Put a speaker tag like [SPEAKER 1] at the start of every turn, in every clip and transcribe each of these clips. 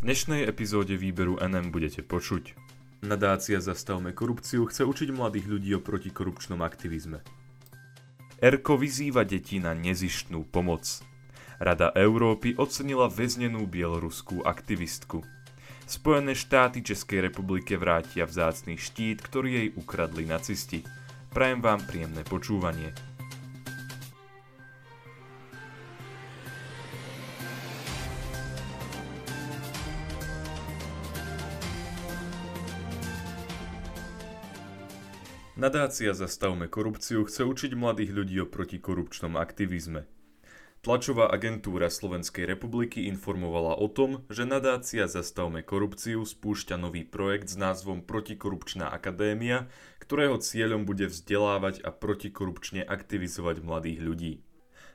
[SPEAKER 1] V dnešnej epizóde výberu NM budete počuť. Nadácia Zastavme korupciu chce učiť mladých ľudí o protikorupčnom aktivizme. Erko vyzýva deti na nezištnú pomoc. Rada Európy ocenila väznenú bieloruskú aktivistku. Spojené štáty Českej republike vrátia vzácný štít, ktorý jej ukradli nacisti. Prajem vám príjemné počúvanie. Nadácia Zastavme korupciu chce učiť mladých ľudí o protikorupčnom aktivizme. Tlačová agentúra Slovenskej republiky informovala o tom, že nadácia Zastavme korupciu spúšťa nový projekt s názvom Protikorupčná akadémia, ktorého cieľom bude vzdelávať a protikorupčne aktivizovať mladých ľudí.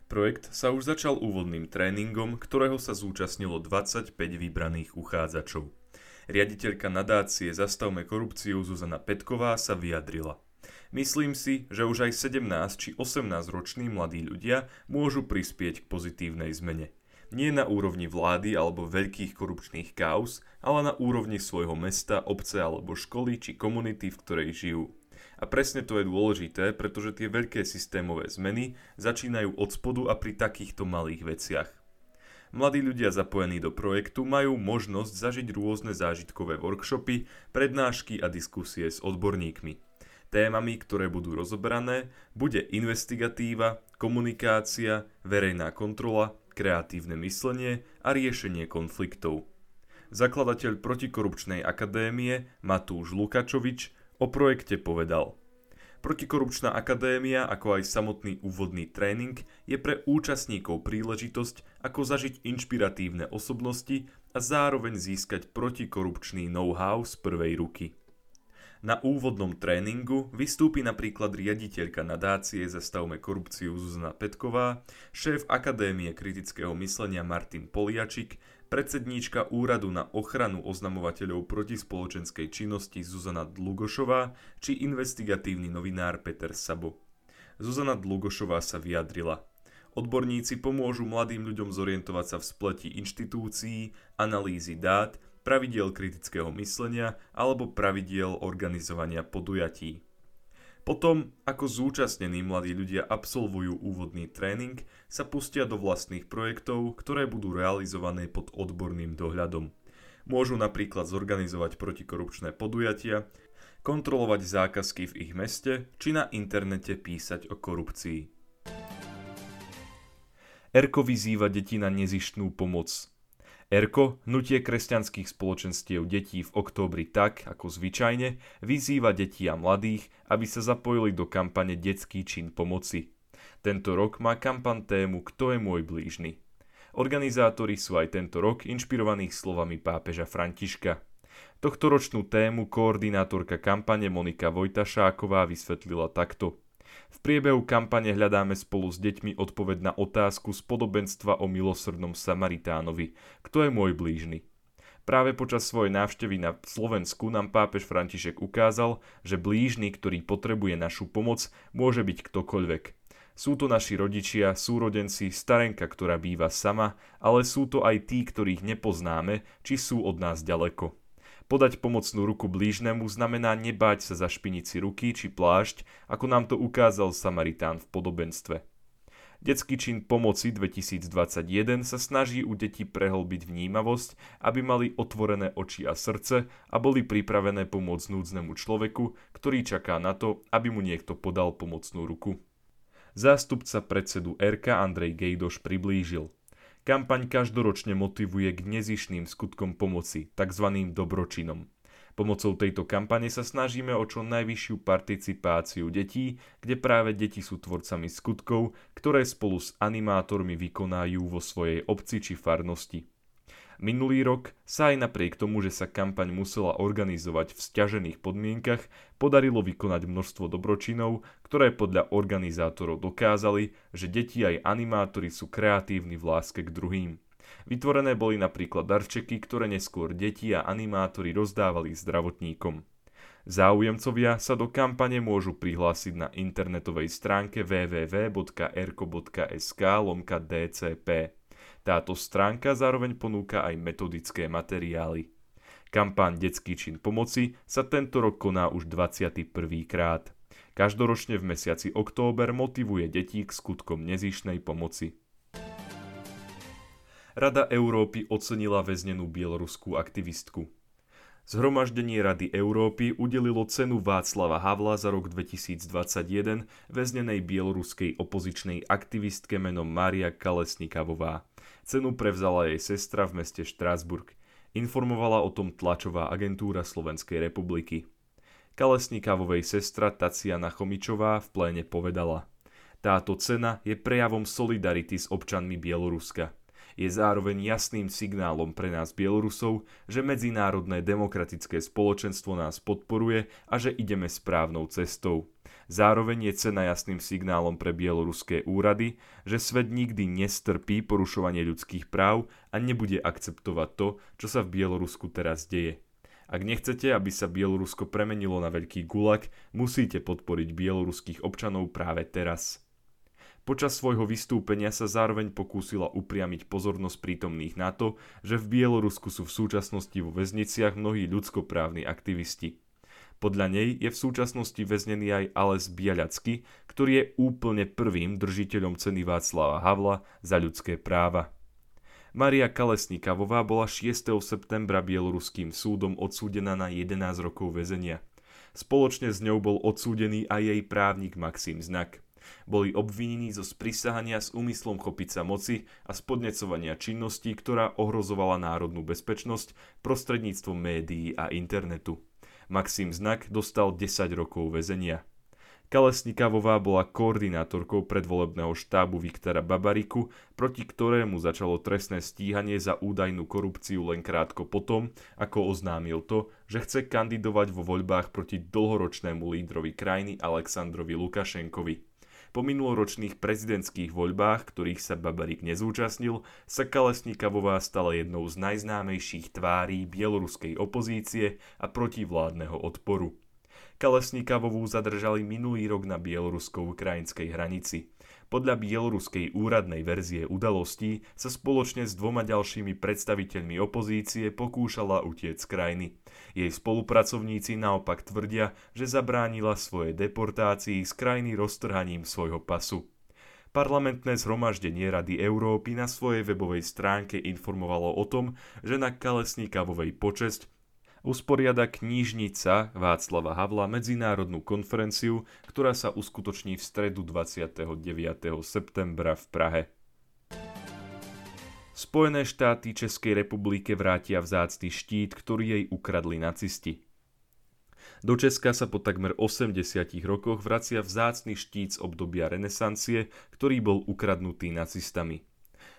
[SPEAKER 1] Projekt sa už začal úvodným tréningom, ktorého sa zúčastnilo 25 vybraných uchádzačov. Riaditeľka nadácie Zastavme korupciu Zuzana Petková sa vyjadrila. Myslím si, že už aj 17 či 18 roční mladí ľudia môžu prispieť k pozitívnej zmene. Nie na úrovni vlády alebo veľkých korupčných kauz, ale na úrovni svojho mesta, obce alebo školy či komunity, v ktorej žijú. A presne to je dôležité, pretože tie veľké systémové zmeny začínajú od spodu a pri takýchto malých veciach. Mladí ľudia zapojení do projektu majú možnosť zažiť rôzne zážitkové workshopy, prednášky a diskusie s odborníkmi. Témami, ktoré budú rozoberané, bude investigatíva, komunikácia, verejná kontrola, kreatívne myslenie a riešenie konfliktov. Zakladateľ protikorupčnej akadémie Matúš Lukačovič o projekte povedal Protikorupčná akadémia, ako aj samotný úvodný tréning, je pre účastníkov príležitosť, ako zažiť inšpiratívne osobnosti a zároveň získať protikorupčný know-how z prvej ruky. Na úvodnom tréningu vystúpi napríklad riaditeľka nadácie Zastavme korupciu Zuzana Petková, šéf Akadémie kritického myslenia Martin Poliačik, predsedníčka Úradu na ochranu oznamovateľov proti spoločenskej činnosti Zuzana Dlugošová či investigatívny novinár Peter Sabo. Zuzana Dlugošová sa vyjadrila. Odborníci pomôžu mladým ľuďom zorientovať sa v spleti inštitúcií, analýzy dát pravidiel kritického myslenia alebo pravidiel organizovania podujatí. Potom, ako zúčastnení mladí ľudia absolvujú úvodný tréning, sa pustia do vlastných projektov, ktoré budú realizované pod odborným dohľadom. Môžu napríklad zorganizovať protikorupčné podujatia, kontrolovať zákazky v ich meste či na internete písať o korupcii. Erko vyzýva deti na nezištnú pomoc, ERKO, hnutie kresťanských spoločenstiev detí v októbri tak, ako zvyčajne, vyzýva deti a mladých, aby sa zapojili do kampane Detský čin pomoci. Tento rok má kampan tému Kto je môj blížny. Organizátori sú aj tento rok inšpirovaných slovami pápeža Františka. Tohtoročnú tému koordinátorka kampane Monika Vojtašáková vysvetlila takto – v priebehu kampane hľadáme spolu s deťmi odpoveď na otázku z podobenstva o milosrdnom Samaritánovi. Kto je môj blížny? Práve počas svojej návštevy na Slovensku nám pápež František ukázal, že blížny, ktorý potrebuje našu pomoc, môže byť ktokoľvek. Sú to naši rodičia, súrodenci, starenka, ktorá býva sama, ale sú to aj tí, ktorých nepoznáme, či sú od nás ďaleko. Podať pomocnú ruku blížnemu znamená nebáť sa zašpiniť si ruky či plášť, ako nám to ukázal Samaritán v podobenstve. Detský čin pomoci 2021 sa snaží u detí prehlbiť vnímavosť, aby mali otvorené oči a srdce a boli pripravené pomôcť núdznemu človeku, ktorý čaká na to, aby mu niekto podal pomocnú ruku. Zástupca predsedu RK Andrej Gejdoš priblížil – Kampaň každoročne motivuje k nezišným skutkom pomoci, tzv. dobročinom. Pomocou tejto kampane sa snažíme o čo najvyššiu participáciu detí, kde práve deti sú tvorcami skutkov, ktoré spolu s animátormi vykonajú vo svojej obci či farnosti. Minulý rok sa aj napriek tomu, že sa kampaň musela organizovať v stiažených podmienkach, podarilo vykonať množstvo dobročinov, ktoré podľa organizátorov dokázali, že deti aj animátori sú kreatívni v láske k druhým. Vytvorené boli napríklad darčeky, ktoré neskôr deti a animátori rozdávali zdravotníkom. Záujemcovia sa do kampane môžu prihlásiť na internetovej stránke www.erko.sk lomka DCP. Táto stránka zároveň ponúka aj metodické materiály. Kampaň Detský čin pomoci sa tento rok koná už 21. krát. Každoročne v mesiaci október motivuje detí k skutkom nezišnej pomoci. Rada Európy ocenila väznenú bieloruskú aktivistku. Zhromaždenie Rady Európy udelilo cenu Václava Havla za rok 2021 väznenej bieloruskej opozičnej aktivistke menom Mária Kalesnikavová. Cenu prevzala jej sestra v meste Štrásburg. Informovala o tom tlačová agentúra Slovenskej republiky. Kalesnikavovej sestra Taciana Chomičová v pléne povedala Táto cena je prejavom solidarity s občanmi Bieloruska je zároveň jasným signálom pre nás Bielorusov, že medzinárodné demokratické spoločenstvo nás podporuje a že ideme správnou cestou. Zároveň je cena jasným signálom pre bieloruské úrady, že svet nikdy nestrpí porušovanie ľudských práv a nebude akceptovať to, čo sa v Bielorusku teraz deje. Ak nechcete, aby sa Bielorusko premenilo na veľký gulag, musíte podporiť bieloruských občanov práve teraz. Počas svojho vystúpenia sa zároveň pokúsila upriamiť pozornosť prítomných na to, že v Bielorusku sú v súčasnosti vo väzniciach mnohí ľudskoprávni aktivisti. Podľa nej je v súčasnosti väznený aj Ales Biaľacky, ktorý je úplne prvým držiteľom ceny Václava Havla za ľudské práva. Maria Kalesnikavová bola 6. septembra bieloruským súdom odsúdená na 11 rokov väzenia. Spoločne s ňou bol odsúdený aj jej právnik Maxim Znak. Boli obvinení zo sprisahania s úmyslom chopiť sa moci a spodnecovania činností, ktorá ohrozovala národnú bezpečnosť prostredníctvom médií a internetu. Maxim Znak dostal 10 rokov väzenia. Kalesnikavová bola koordinátorkou predvolebného štábu Viktora Babariku, proti ktorému začalo trestné stíhanie za údajnú korupciu len krátko potom, ako oznámil to, že chce kandidovať vo voľbách proti dlhoročnému lídrovi krajiny Aleksandrovi Lukašenkovi. Po minuloročných prezidentských voľbách, ktorých sa Babarik nezúčastnil, sa Kalesnikavová stala jednou z najznámejších tvárí bieloruskej opozície a protivládneho odporu. Kalesnikavovú zadržali minulý rok na bielorusko-ukrajinskej hranici. Podľa bieloruskej úradnej verzie udalostí sa spoločne s dvoma ďalšími predstaviteľmi opozície pokúšala utiec z krajiny. Jej spolupracovníci naopak tvrdia, že zabránila svojej deportácii z krajiny roztrhaním svojho pasu. Parlamentné zhromaždenie Rady Európy na svojej webovej stránke informovalo o tom, že na Kalesníkavovej počesť usporiada knižnica Václava Havla medzinárodnú konferenciu, ktorá sa uskutoční v stredu 29. septembra v Prahe. Spojené štáty Českej republike vrátia vzácny štít, ktorý jej ukradli nacisti. Do Česka sa po takmer 80 rokoch vracia vzácny štít z obdobia renesancie, ktorý bol ukradnutý nacistami.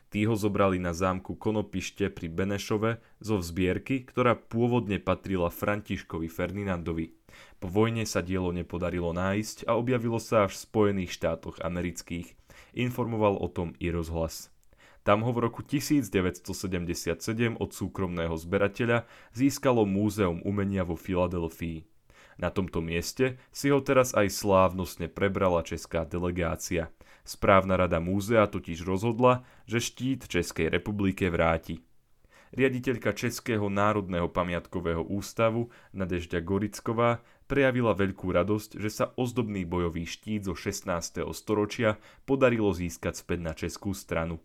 [SPEAKER 1] Tí ho zobrali na zámku Konopište pri Benešove zo vzbierky, ktorá pôvodne patrila Františkovi Ferdinandovi. Po vojne sa dielo nepodarilo nájsť a objavilo sa až v Spojených štátoch amerických. Informoval o tom i rozhlas. Tam ho v roku 1977 od súkromného zberateľa získalo Múzeum umenia vo Filadelfii. Na tomto mieste si ho teraz aj slávnostne prebrala česká delegácia. Správna rada múzea totiž rozhodla, že štít Českej republike vráti. Riaditeľka Českého národného pamiatkového ústavu Nadežďa Goricková prejavila veľkú radosť, že sa ozdobný bojový štít zo 16. storočia podarilo získať späť na českú stranu.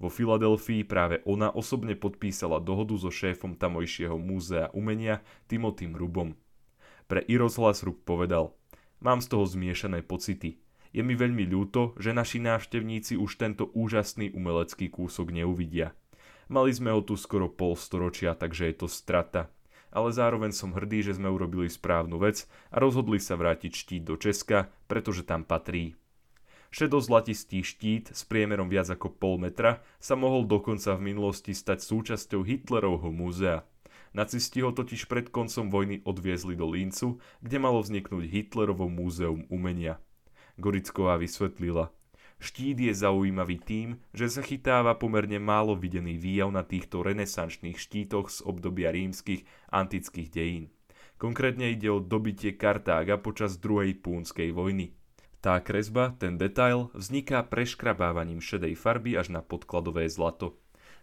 [SPEAKER 1] Vo Filadelfii práve ona osobne podpísala dohodu so šéfom tamojšieho múzea umenia Timotým Rubom. Pre Irozhlas Rub povedal, mám z toho zmiešané pocity – je mi veľmi ľúto, že naši návštevníci už tento úžasný umelecký kúsok neuvidia. Mali sme ho tu skoro pol storočia, takže je to strata. Ale zároveň som hrdý, že sme urobili správnu vec a rozhodli sa vrátiť štít do Česka, pretože tam patrí. Šedozlatistý štít s priemerom viac ako pol metra sa mohol dokonca v minulosti stať súčasťou Hitlerovho múzea. Nacisti ho totiž pred koncom vojny odviezli do Líncu, kde malo vzniknúť Hitlerovo múzeum umenia. Goricková vysvetlila. Štít je zaujímavý tým, že zachytáva pomerne málo videný výjav na týchto renesančných štítoch z obdobia rímskych antických dejín. Konkrétne ide o dobitie Kartága počas druhej púnskej vojny. Tá kresba, ten detail, vzniká preškrabávaním šedej farby až na podkladové zlato.